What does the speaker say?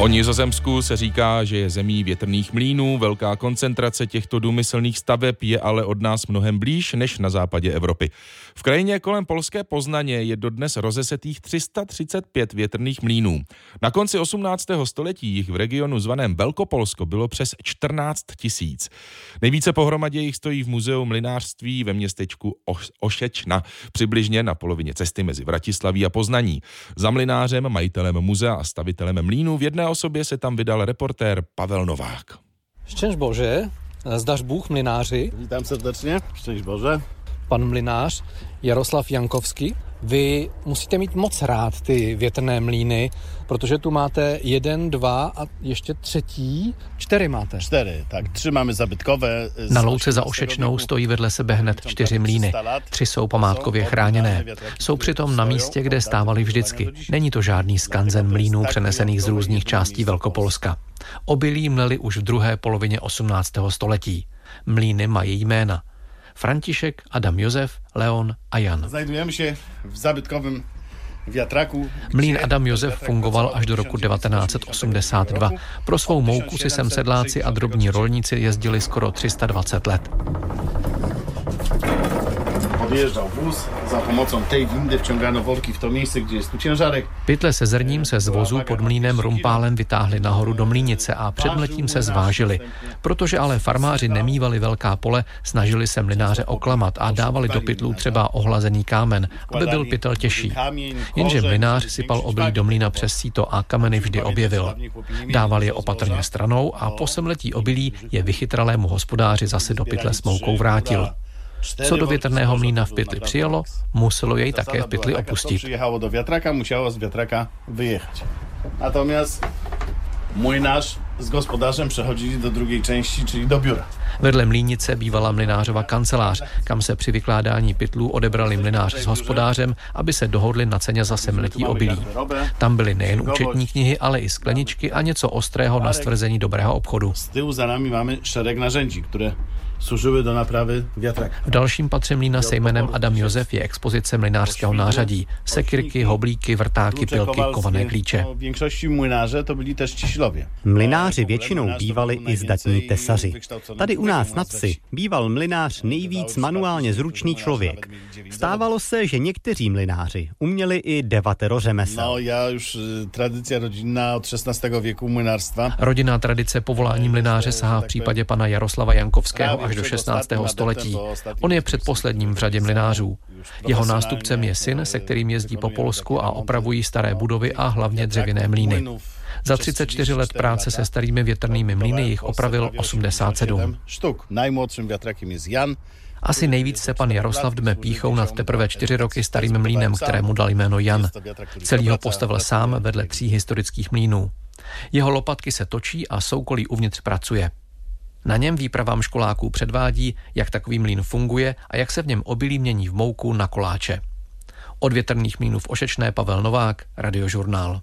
O Nizozemsku se říká, že je zemí větrných mlínů, velká koncentrace těchto důmyslných staveb je ale od nás mnohem blíž než na západě Evropy. V krajině kolem polské Poznaně je dodnes rozesetých 335 větrných mlínů. Na konci 18. století jich v regionu zvaném Velkopolsko bylo přes 14 tisíc. Nejvíce pohromadě jich stojí v muzeu mlinářství ve městečku Ošečna, přibližně na polovině cesty mezi Vratislaví a Poznaní. Za mlinářem, majitelem muzea a stavitelem mlínů v jedné osobě se tam vydal reportér Pavel Novák. Štěž Bože, zdaš Bůh mlináři. Vítám srdečně, štěž Bože. Pan mlinář Jaroslav Jankovský. Vy musíte mít moc rád ty větrné mlíny, protože tu máte jeden, dva a ještě třetí, čtyři máte. Čtyři, tak tři máme zabytkové. Na louce za Ošečnou stojí vedle sebe hned čtyři mlíny. Tři jsou památkově chráněné. Jsou přitom na místě, kde stávali vždycky. Není to žádný skanzen mlínů přenesených z různých částí Velkopolska. Obilí mleli už v druhé polovině 18. století. Mlíny mají jména. František, Adam Josef, Leon a Jan. Znajdujeme się v zabytkowym Větraku. Mlín Adam Josef fungoval až do roku 1982. Pro svou mouku si sem sedláci a drobní rolníci jezdili skoro 320 let podjeżdżał wóz, za pomocą tej windy wciągano worki v to místě, kde je tu ciężarek. Pytle se zrním se z vozu pod mlínem rumpálem vytáhli nahoru do mlínice a před mletím se zvážili. Protože ale farmáři nemývali velká pole, snažili se mlináře oklamat a dávali do pytlů třeba ohlazený kámen, aby byl pytel těžší. Jenže mlinář sypal obilí do mlína přes síto a kameny vždy objevil. Dával je opatrně stranou a po semletí obilí je vychytralému hospodáři zase do pytle s moukou vrátil. Co do větrného mlína v pytli přijelo, muselo jej také v pytli opustit. Přijelo do větraka, muselo z větraka vyjechać. Natomiast můj náš s gospodařem přechodili do druhé části, čili do biura. Vedle mlínice bývala mlinářova kancelář, kam se při vykládání pytlů odebrali mlinář s hospodářem, aby se dohodli na ceně za semletí obilí. Tam byly nejen účetní knihy, ale i skleničky a něco ostrého na stvrzení dobrého obchodu. Z tyłu za nami máme šerek narzędzi, které služily do napravy větraka. V dalším patře mlína se jménem Adam Josef je expozice mlinářského nářadí. Sekirky, hoblíky, vrtáky, pilky, kované klíče. Mlináře to byli tež. Mlináři většinou bývali i zdatní tesaři. Tady u nás na vsi býval mlinář nejvíc manuálně zručný člověk. Stávalo se, že někteří mlináři uměli i devatero řemesel. No, já už e, tradice rodinná od 16. věku mlinářstva. Rodinná tradice povolání mlináře sahá v případě pana Jaroslava Jankovského až do 16. století. On je předposledním v řadě mlinářů. Jeho nástupcem je syn, se kterým jezdí po Polsku a opravují staré budovy a hlavně dřevěné mlýny. Za 34 let práce se starými větrnými mlýny jich opravil 87. Štuk. Najmłodszym wiatrakiem jest Jan. Asi nejvíc se pan Jaroslav dme píchou nad teprve čtyři roky starým mlýnem, kterému dal jméno Jan. Celý ho postavil sám vedle tří historických mlýnů. Jeho lopatky se točí a soukolí uvnitř pracuje. Na něm výpravám školáků předvádí, jak takový mlín funguje a jak se v něm obilí mění v mouku na koláče. Od větrných mlínů v Ošečné Pavel Novák, Radiožurnál.